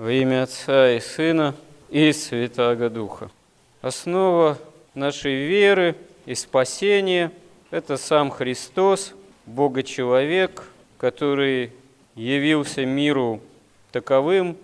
Во имя Отца и Сына и Святаго Духа. Основа нашей веры и спасения – это сам Христос, Бога-человек, который явился миру таковым,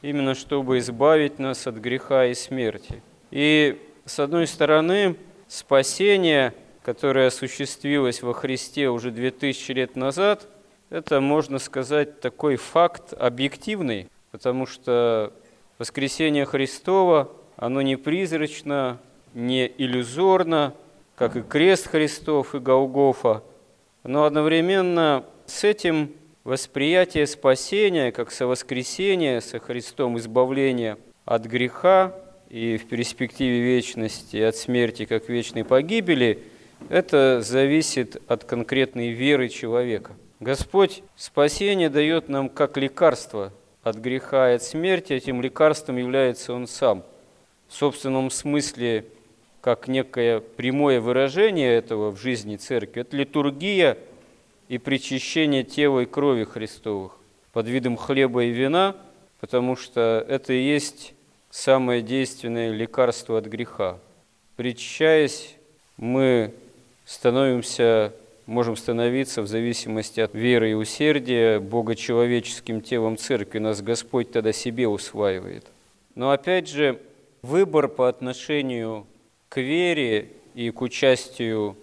именно чтобы избавить нас от греха и смерти. И, с одной стороны, спасение, которое осуществилось во Христе уже 2000 лет назад, это, можно сказать, такой факт объективный, потому что воскресение Христова, оно не призрачно, не иллюзорно, как и крест Христов и Голгофа, но одновременно с этим восприятие спасения, как со воскресения со Христом избавления от греха и в перспективе вечности от смерти как вечной погибели, это зависит от конкретной веры человека. Господь спасение дает нам как лекарство от греха и от смерти, этим лекарством является Он сам. В собственном смысле, как некое прямое выражение этого в жизни церкви, это литургия и причащение тела и крови Христовых под видом хлеба и вина, потому что это и есть самое действенное лекарство от греха. Причащаясь, мы становимся можем становиться в зависимости от веры и усердия богочеловеческим телом церкви. Нас Господь тогда себе усваивает. Но опять же, выбор по отношению к вере и к участию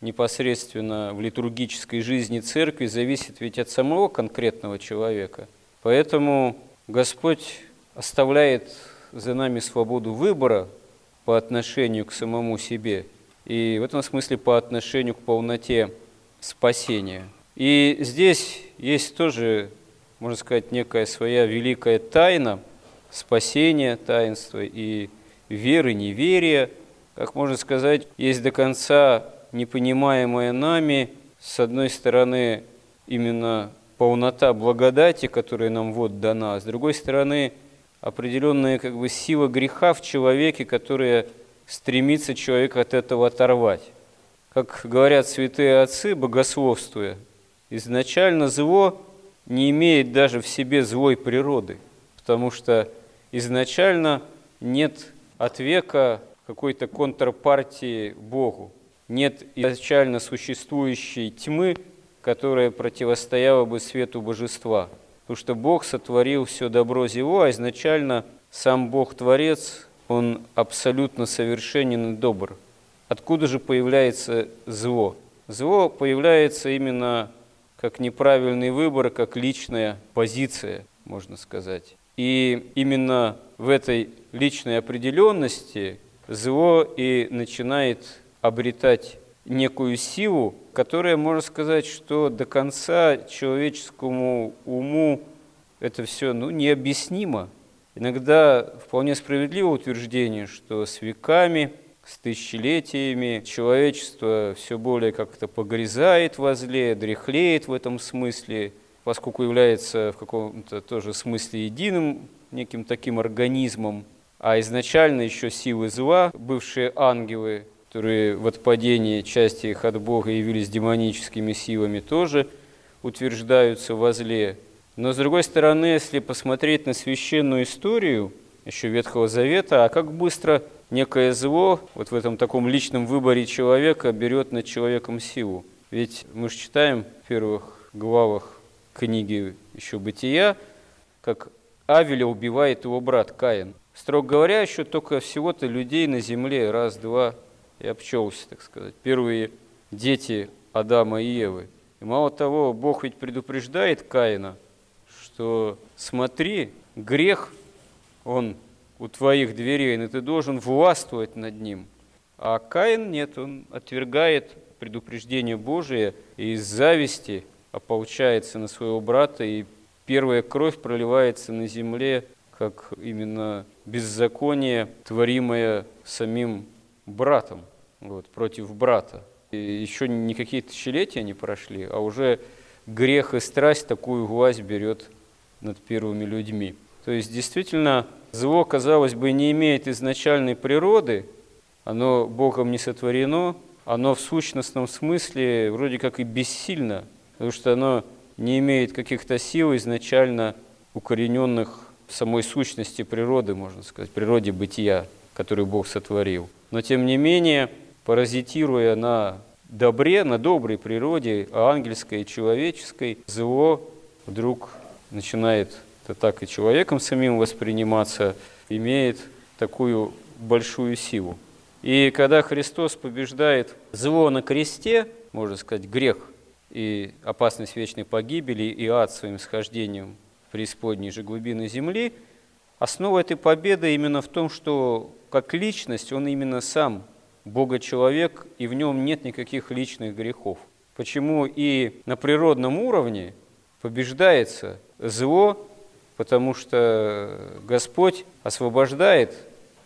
непосредственно в литургической жизни церкви зависит ведь от самого конкретного человека. Поэтому Господь оставляет за нами свободу выбора по отношению к самому себе и в этом смысле по отношению к полноте спасения. И здесь есть тоже, можно сказать, некая своя великая тайна спасения, таинства и веры, неверия. Как можно сказать, есть до конца непонимаемое нами, с одной стороны, именно полнота благодати, которая нам вот дана, а с другой стороны, определенная как бы сила греха в человеке, которая стремится человека от этого оторвать как говорят святые отцы, богословствуя, изначально зло не имеет даже в себе злой природы, потому что изначально нет от века какой-то контрпартии Богу, нет изначально существующей тьмы, которая противостояла бы свету божества. Потому что Бог сотворил все добро зло, а изначально сам Бог-творец, Он абсолютно совершенен и добр. Откуда же появляется зло? Зло появляется именно как неправильный выбор, как личная позиция, можно сказать. И именно в этой личной определенности зло и начинает обретать некую силу, которая, можно сказать, что до конца человеческому уму это все ну, необъяснимо. Иногда вполне справедливое утверждение, что с веками – с тысячелетиями человечество все более как-то погрязает во зле, дряхлеет в этом смысле, поскольку является в каком-то тоже смысле единым неким таким организмом, а изначально еще силы зла, бывшие ангелы, которые в отпадении части их от Бога явились демоническими силами, тоже утверждаются во зле. Но с другой стороны, если посмотреть на священную историю еще Ветхого Завета, а как быстро некое зло вот в этом таком личном выборе человека берет над человеком силу. Ведь мы же читаем в первых главах книги еще «Бытия», как Авеля убивает его брат Каин. Строго говоря, еще только всего-то людей на земле раз-два и обчелся, так сказать. Первые дети Адама и Евы. И мало того, Бог ведь предупреждает Каина, что смотри, грех, он у твоих дверей, но ты должен властвовать над ним. А Каин нет, он отвергает предупреждение Божие и из зависти ополчается на своего брата, и первая кровь проливается на земле, как именно беззаконие, творимое самим братом, вот, против брата. И еще никакие тысячелетия не прошли, а уже грех и страсть такую власть берет над первыми людьми. То есть действительно Зло, казалось бы, не имеет изначальной природы, оно Богом не сотворено, оно в сущностном смысле вроде как и бессильно, потому что оно не имеет каких-то сил изначально укорененных самой сущности природы, можно сказать, природе бытия, которую Бог сотворил. Но тем не менее, паразитируя на добре, на доброй природе, ангельской и человеческой, зло вдруг начинает это так и человеком самим восприниматься, имеет такую большую силу. И когда Христос побеждает зло на кресте, можно сказать, грех и опасность вечной погибели, и ад своим схождением в преисподней же глубины земли, основа этой победы именно в том, что как личность он именно сам Бога-человек, и в нем нет никаких личных грехов. Почему и на природном уровне побеждается зло, потому что Господь освобождает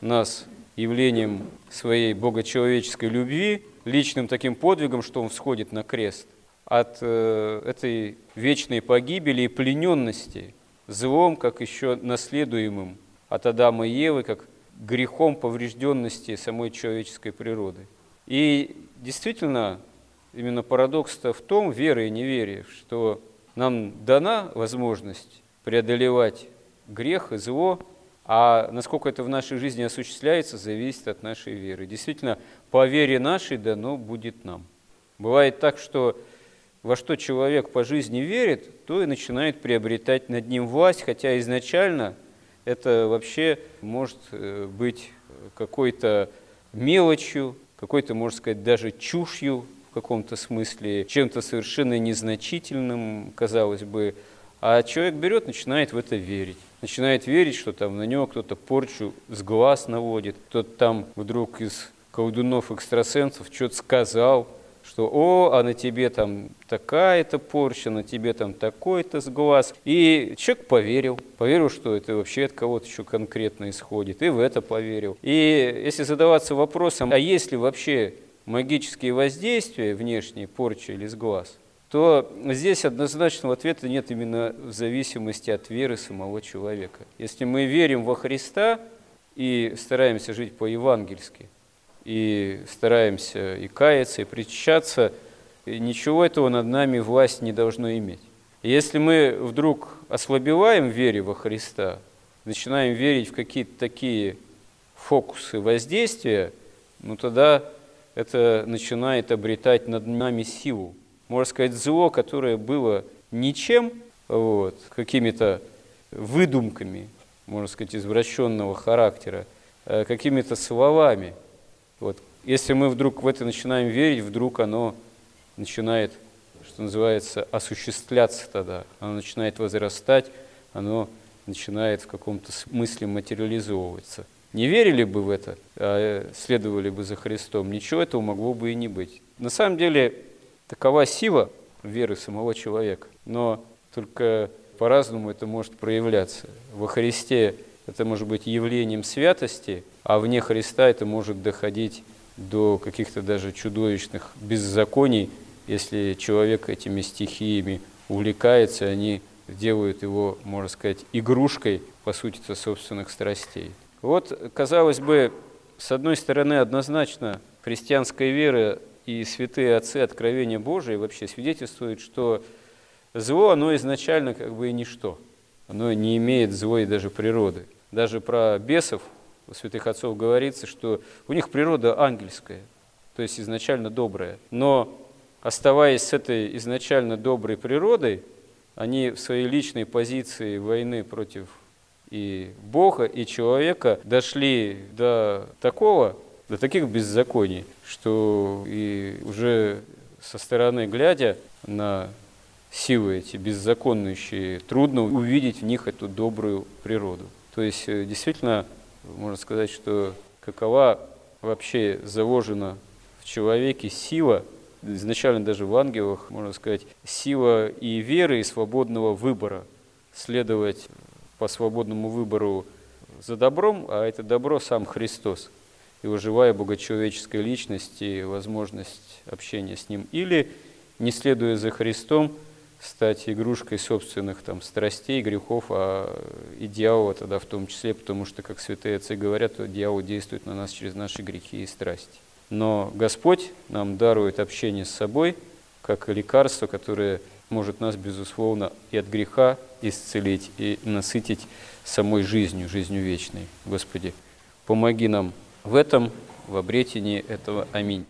нас явлением своей богочеловеческой любви, личным таким подвигом, что Он всходит на крест, от э, этой вечной погибели и плененности злом, как еще наследуемым от Адама и Евы, как грехом поврежденности самой человеческой природы. И действительно, именно парадокс-то в том, веры и неверие, что нам дана возможность преодолевать грех и зло, а насколько это в нашей жизни осуществляется, зависит от нашей веры. Действительно, по вере нашей дано будет нам. Бывает так, что во что человек по жизни верит, то и начинает приобретать над ним власть, хотя изначально это вообще может э, быть какой-то мелочью, какой-то, можно сказать, даже чушью в каком-то смысле, чем-то совершенно незначительным, казалось бы, а человек берет, начинает в это верить. Начинает верить, что там на него кто-то порчу с глаз наводит, кто-то там вдруг из колдунов-экстрасенсов что-то сказал, что «О, а на тебе там такая-то порча, на тебе там такой-то с глаз». И человек поверил, поверил, что это вообще от кого-то еще конкретно исходит, и в это поверил. И если задаваться вопросом, а есть ли вообще магические воздействия внешние, порча или с глаз – то здесь однозначного ответа нет именно в зависимости от веры самого человека. Если мы верим во Христа и стараемся жить по-евангельски, и стараемся и каяться, и причащаться, ничего этого над нами власть не должно иметь. если мы вдруг ослабеваем вере во Христа, начинаем верить в какие-то такие фокусы воздействия, ну тогда это начинает обретать над нами силу можно сказать, зло, которое было ничем, вот, какими-то выдумками, можно сказать, извращенного характера, э, какими-то словами. Вот. Если мы вдруг в это начинаем верить, вдруг оно начинает, что называется, осуществляться тогда, оно начинает возрастать, оно начинает в каком-то смысле материализовываться. Не верили бы в это, а следовали бы за Христом, ничего этого могло бы и не быть. На самом деле, Такова сила веры самого человека, но только по-разному это может проявляться. Во Христе это может быть явлением святости, а вне Христа это может доходить до каких-то даже чудовищных беззаконий, если человек этими стихиями увлекается, они делают его, можно сказать, игрушкой, по сути, собственных страстей. Вот, казалось бы, с одной стороны, однозначно христианская вера и святые отцы Откровения Божие вообще свидетельствуют, что зло, оно изначально как бы и ничто. Оно не имеет злой даже природы. Даже про бесов у святых отцов говорится, что у них природа ангельская, то есть изначально добрая. Но оставаясь с этой изначально доброй природой, они в своей личной позиции войны против и Бога, и человека дошли до такого до таких беззаконий, что и уже со стороны глядя на силы эти беззаконные, трудно увидеть в них эту добрую природу. То есть э, действительно можно сказать, что какова вообще заложена в человеке сила, изначально даже в ангелах, можно сказать, сила и веры, и свободного выбора, следовать по свободному выбору за добром, а это добро сам Христос – его живая богочеловеческая личность и возможность общения с Ним. Или, не следуя за Христом, стать игрушкой собственных там, страстей, грехов, а и дьявола тогда в том числе, потому что, как святые отцы говорят, то дьявол действует на нас через наши грехи и страсти. Но Господь нам дарует общение с собой, как лекарство, которое может нас, безусловно, и от греха исцелить, и насытить самой жизнью, жизнью вечной. Господи, помоги нам в этом, в обретении этого. Аминь.